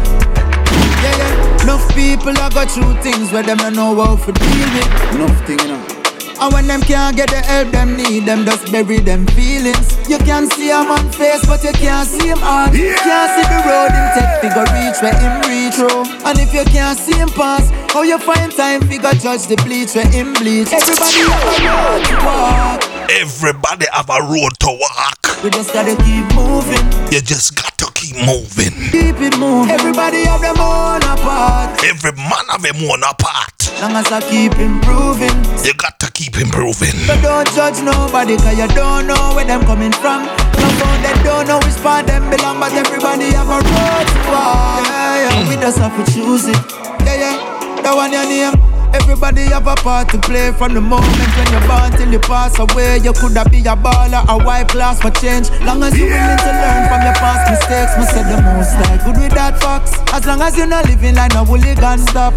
Yeah, yeah. Enough people are go through things where them don't know how to deal with. Enough thing, you know. And when them can't get the help them need, them just bury them feelings. You can see a man face, but you can't see him heart. Can't see the road him take, figure reach where him reach. Oh. And if you can't see him pass, how you find time, figure judge the bleach where him bleach. Everybody have a road to walk. Everybody have a road to walk. We just gotta keep moving, You just got to keep moving. keep it moving. Everybody have them own apart. Every man have a one apart. Long as I keep improving. You got to keep improving. So don't judge nobody cause you don't know where them coming from Some found they don't know which part them belong But everybody have a road to walk Yeah, yeah, we just have to choose it Yeah, yeah, that one your name Everybody have a part to play from the moment when you're born till you pass away. You could have be a baller, a white class for change. Long as you're willing to learn from your past mistakes, me say the most like good with that fox. As long as you're not living like no hooligan stop.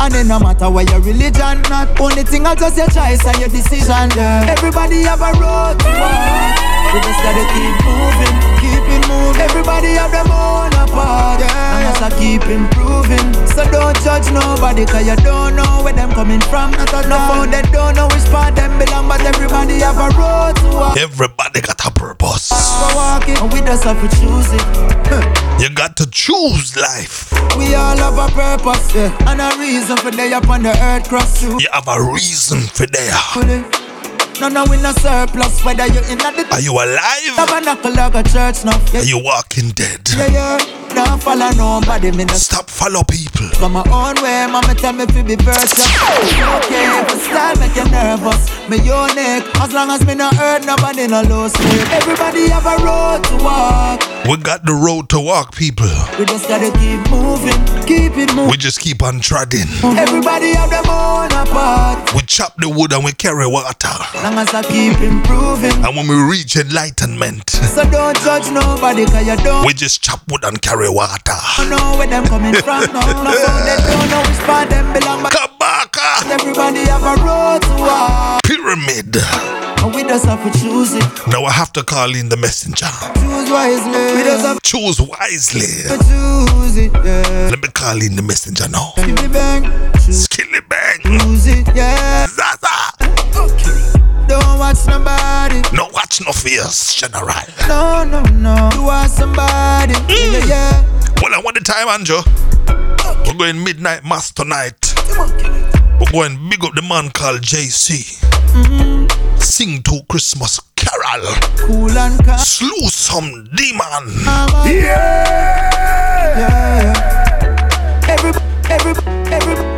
And it no matter where your religion not. Only thing I just your choice and your decision. Yeah. Everybody have a road to walk. We just gotta keep moving, keep it moving. Everybody have them own apart. Yeah. As I keep improving. So don't judge nobody, cause you don't know where them coming from. Not a no phone, they don't know which part them belong, but everybody have a road to walk. Everybody got a purpose. So walk it, and we just have to choose it. You got to choose life. We all have a purpose, yeah. and a reason for they up on the earth cross through. You have a reason for there. No, no, we no surplus, whether you in at the Are you alive? tabernacle or go church now. Yeah, Are you walking dead? yeah, yeah. Don't follow nobody, me no Stop follow people. From my own way, mama tell me to be virtuous. Okay, the style make you nervous, me your neck, As long as me not hurt nobody, no lose sleep. Everybody have a road to walk. We got the road to walk, people. We just gotta keep moving, keep it moving. We just keep on treading. Everybody have them own apart. We chop the wood and we carry water. As Long as I keep improving. And when we reach enlightenment, So don't judge nobody, cause you don't we just chop wood and carry water. I know where them coming from. No, [LAUGHS] no, so they don't know which part them belong. But Kabaka! Ah. everybody have a road to walk. Pyramid. And we just have to choose it. Now I have to call in the messenger. Choose wisely. We just have Choose wisely. to choose it, yeah. Let me call in the messenger now. Skilly bang, Skilly bang. choose it, yeah. Don't watch nobody. No watch no fears, General. No, no, no. You want somebody. Mm. Yeah, yeah. Well, I want the time, Anjo. We're going midnight mass tonight. We're going big up the man called JC. Mm-hmm. Sing to Christmas carol. Cool and calm. Slew some demon. Yeah. Every, every, every, every, every,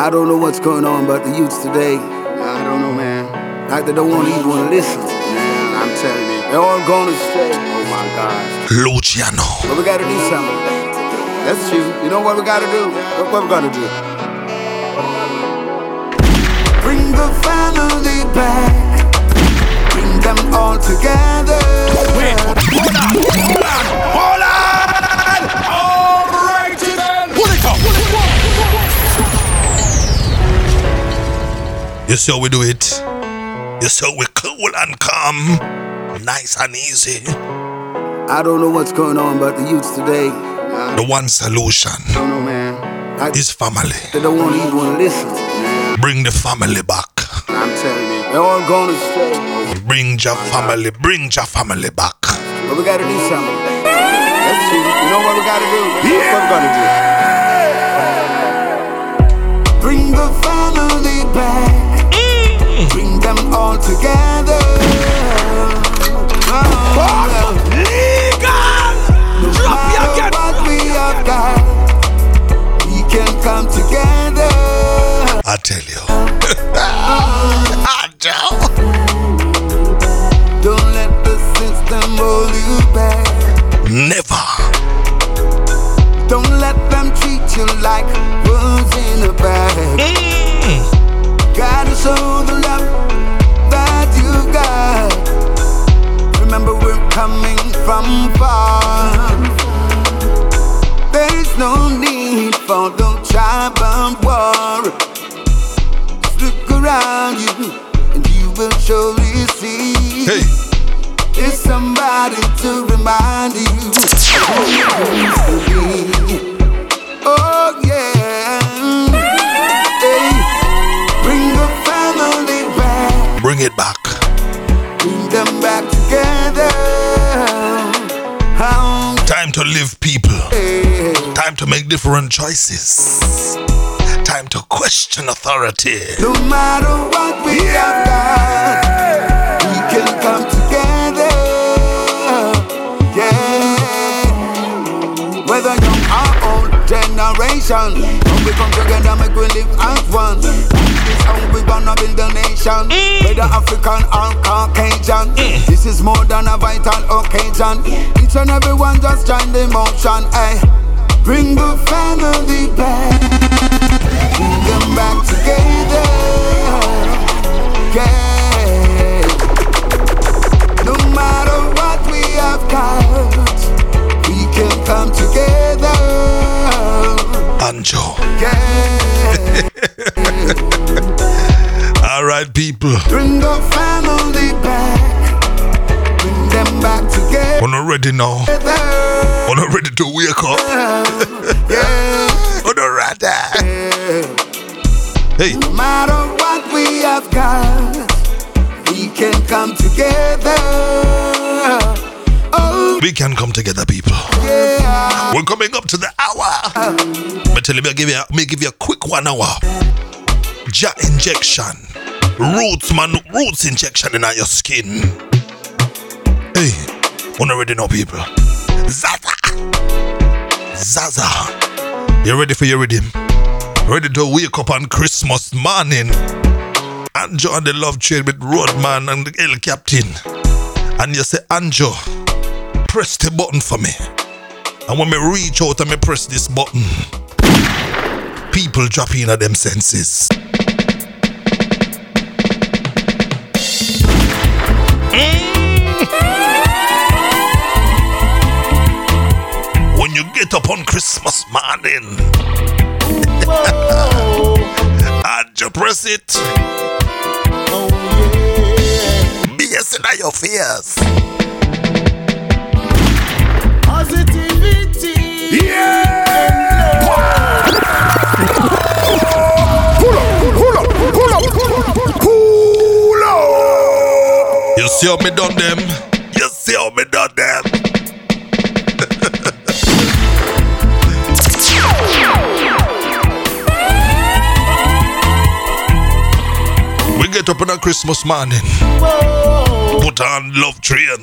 I don't know what's going on about the youths today. I don't know, man. Like they don't want to even want to listen. Man, I'm telling you. They're all going astray. Oh my God. Luciano. But we gotta do something. That's true. You know what we gotta do? What, what we gotta do? Bring the family back. Bring them all together. You see how we do it? You see how we cool and calm? Nice and easy. I don't know what's going on about the youths today. I The one solution don't know, man. Like is family. they don't want to even want to listen. Man. Bring the family back. I'm telling you. They're all going astray. Bring your family. Bring your family back. But we gotta do something. That's true. You know what we gotta do? What we gotta do? Bring the family back. Bring them all together. Oh, no matter what we have got, we can come together. I tell you. [LAUGHS] I tell. Don't let the system hold you back. Never. Don't let them treat you like wolves in a bag. Gotta show the love got. Remember, we're coming from far. There is no need for the tribe war. Just look around you, and you will surely see. Hey. There's somebody to remind you of who you used to be. Oh yeah. Hey, bring the family back, Bring it back. Them back together. Oh, Time to live people. yeah. Time to make different choices. Time to question authority. No matter what we have got, we can come together. Yeah. Whether young or old generation, when we come together, make we live as one. This how we gonna build a nation. Eh. Whether African or Caucasian, eh. this is more than a vital occasion. Each and every one just join the motion. Hey. Bring the family back. Bring them back together. Yeah. No matter what we have got, we can come together. Anjo. Yeah. [LAUGHS] All right, people. Bring the family back. Bring them back together. We're not ready now. We're not ready to wake up. Yeah. [LAUGHS] We're not ready. Hey, No matter what we have got, we can come together. Oh, we can come together, people. yeah. We're coming up to the hour. Uh. But tell me, give you, me give you a quick one hour. Jah injection. Roots, man. Roots injection in your skin. Hey, Wanna already know people. Zaza. Zaza. You ready for your rhythm? Ready to wake up on Christmas morning Anjo on the love train with Roadman and the El Captain. And you say, Anjo, press the button for me. And when me reach out and me press this button, people dropping in at them senses. Mm. When you get up on Christmas morning, Anjo [LAUGHS] press it. Bass in your fears. Positivity. You how me done them? You see how me done them? [LAUGHS] we get up on a Christmas morning, put on love train,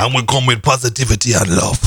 and we come with positivity and love.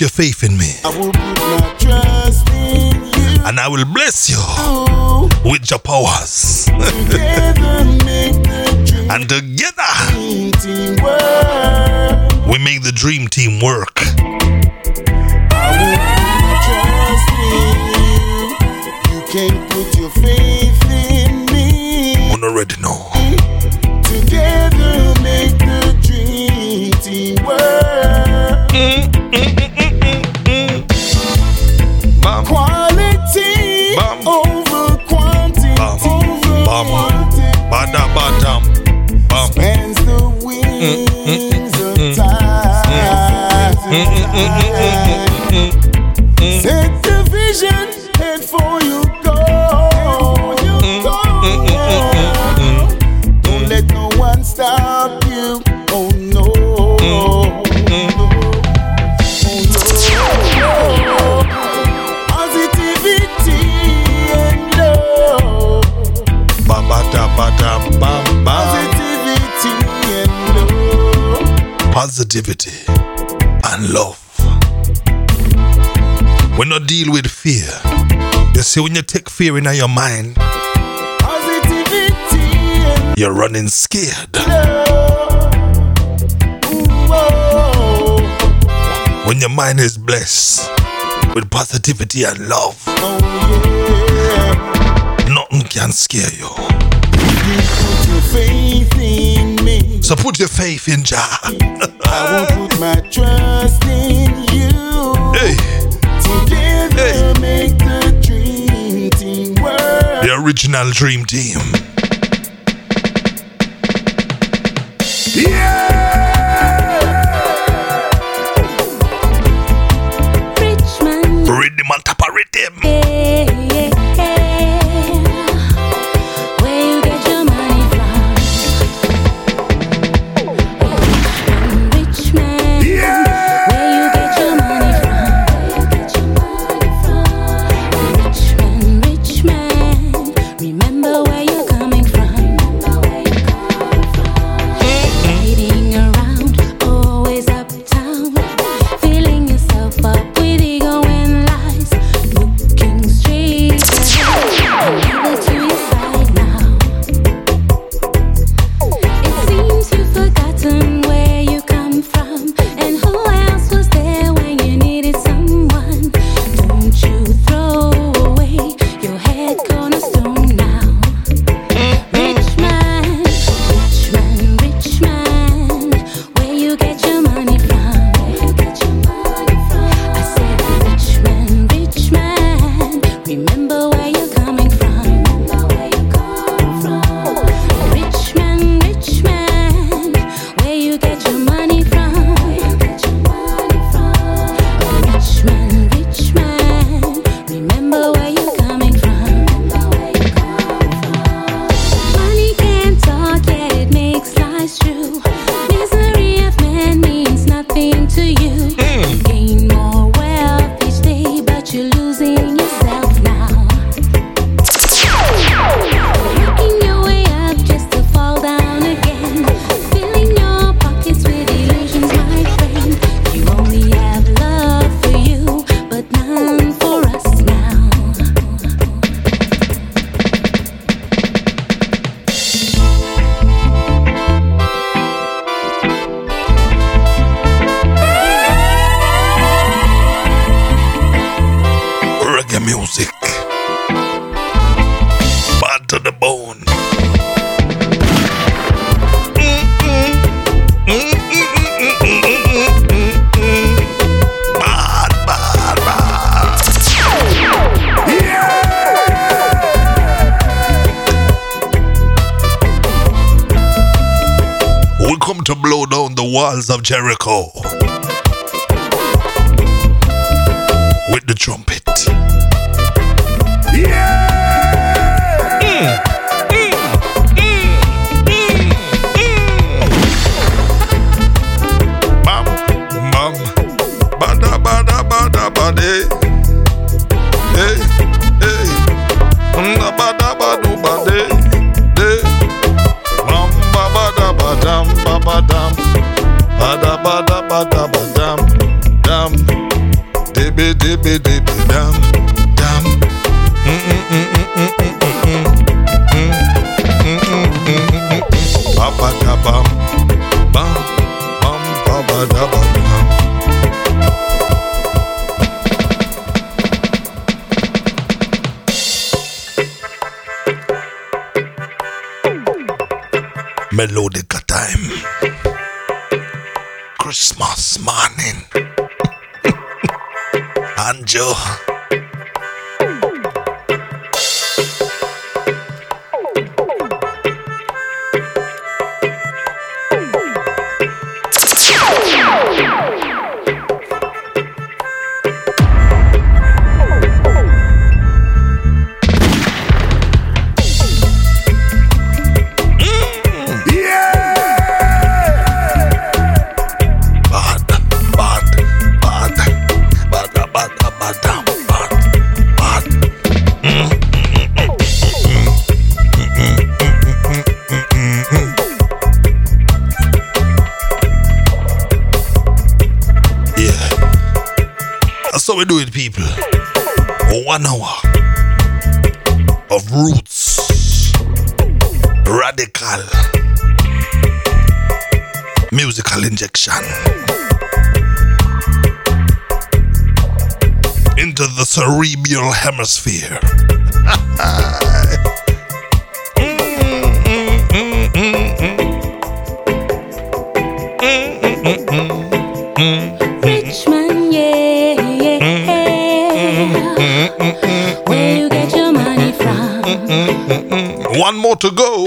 Put your faith in me, I will put my trust in you. and I will bless you oh. with your powers. Positivity and love. We not deal with fear. You see, when you take fear in your mind, Positivity you're running scared. When your mind is blessed with positivity and love, nothing can scare you. So put your faith in Jah. I will put my trust in you. Hey, Together Hey. make the dream team work. the original dream team. Richmond, Rhythm on top of rhythm. yeah, Jericho. we do it, people. One hour of roots, radical, musical injection into the cerebral hemisphere. [LAUGHS] One more to go.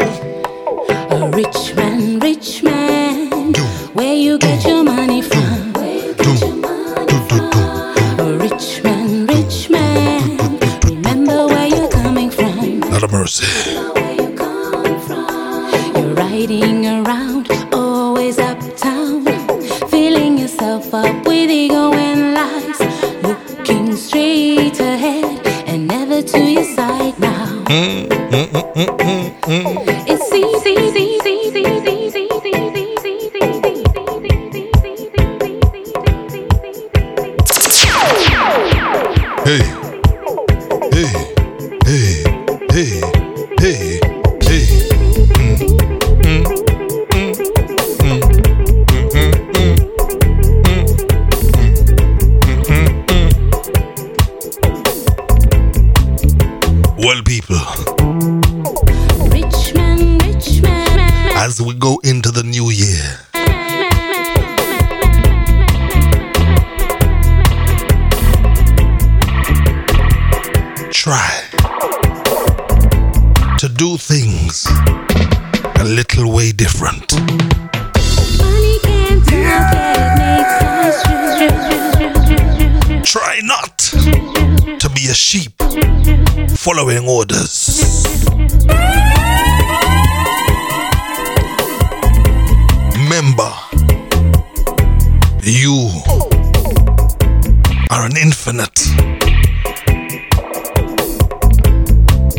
are an infinite,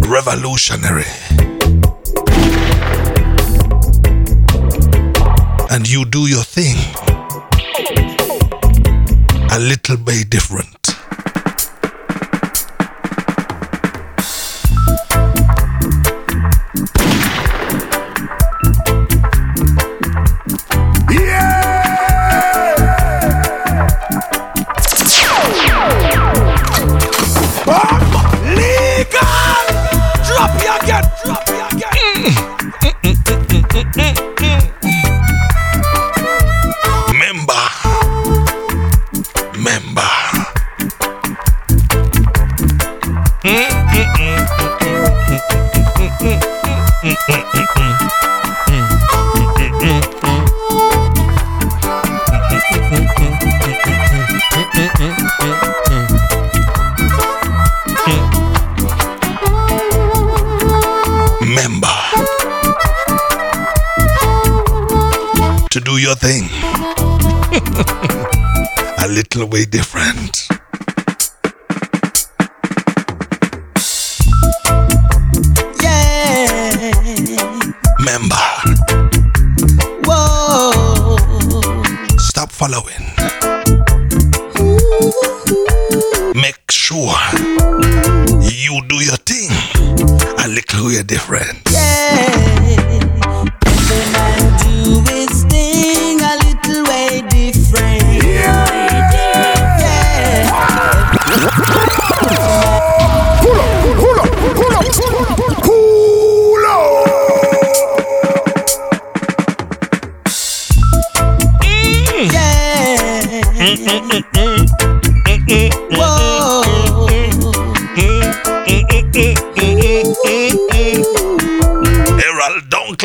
revolutionary. And you do your thing a little bit different.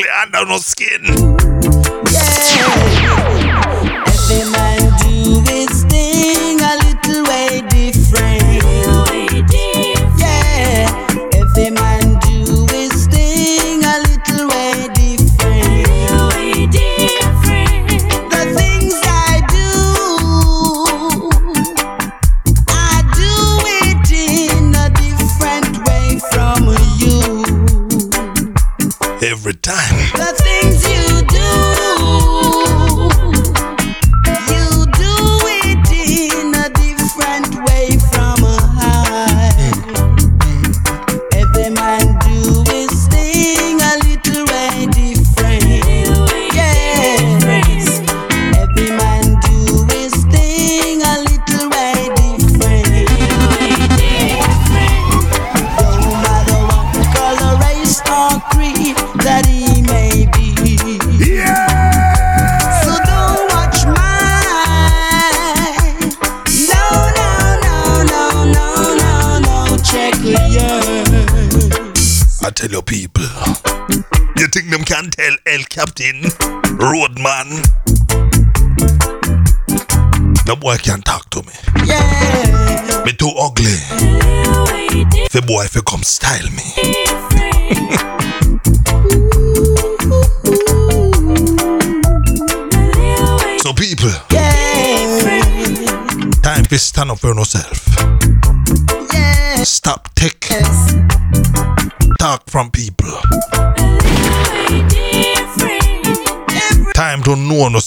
under no skin. Yeah. Captain Roadman. The boy can't talk to me. Yeah. Me too ugly. The boy if you come style me. [LAUGHS] So people. Yeah. Time to stand up for yourself.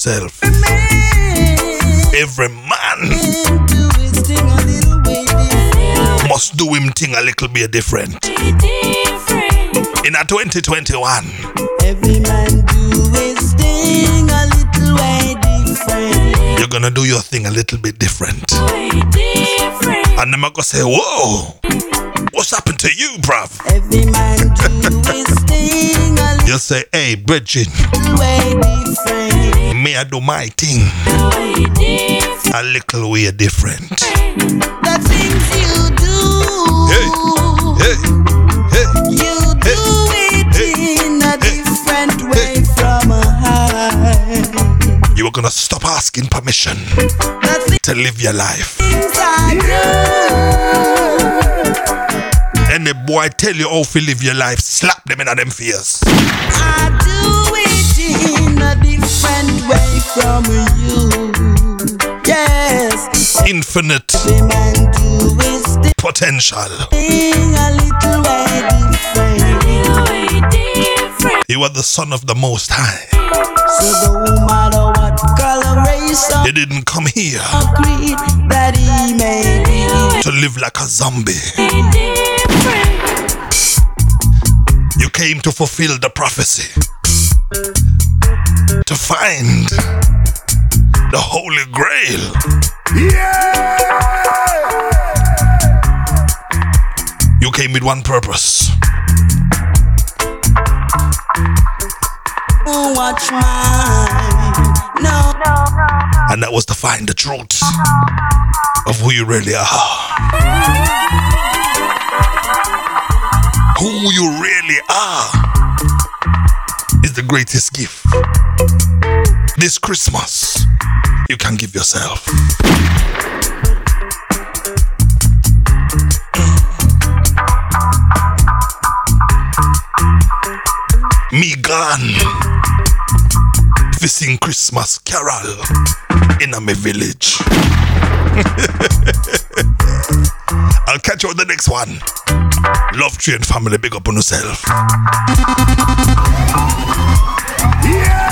yourself. Every man must do him thing a little bit different. In a 2021. Every man do his thing a little way different. You're gonna do your thing a little bit different. different. And I'm gonna say, whoa, what's happened to you, bruv? Every man do his thing You'll say, hey, Bridget. I do my thing. A little way different. The things you do. Hey, hey, hey. You do hey, it hey, in a different way from high. You are gonna stop asking permission to live your life. Any boy tell you how to live your life, slap them in them fears. I do it in a different way from you. Yes, Infinite the man do is the potential. a little way different. You are the son of the Most High. So no matter what color, race, or didn't come here that he may to live like a zombie. You came to fulfill the prophecy, to find the Holy Grail. Yeah! You came with one purpose watch mine. No, and that was to find the truth of who you really are. Who you really are is the greatest gift. This Christmas, you can give yourself. Me gone sing Christmas carol in me village. [LAUGHS] I'll catch you on the next one. Love Train family, big up on yourself. Yeah!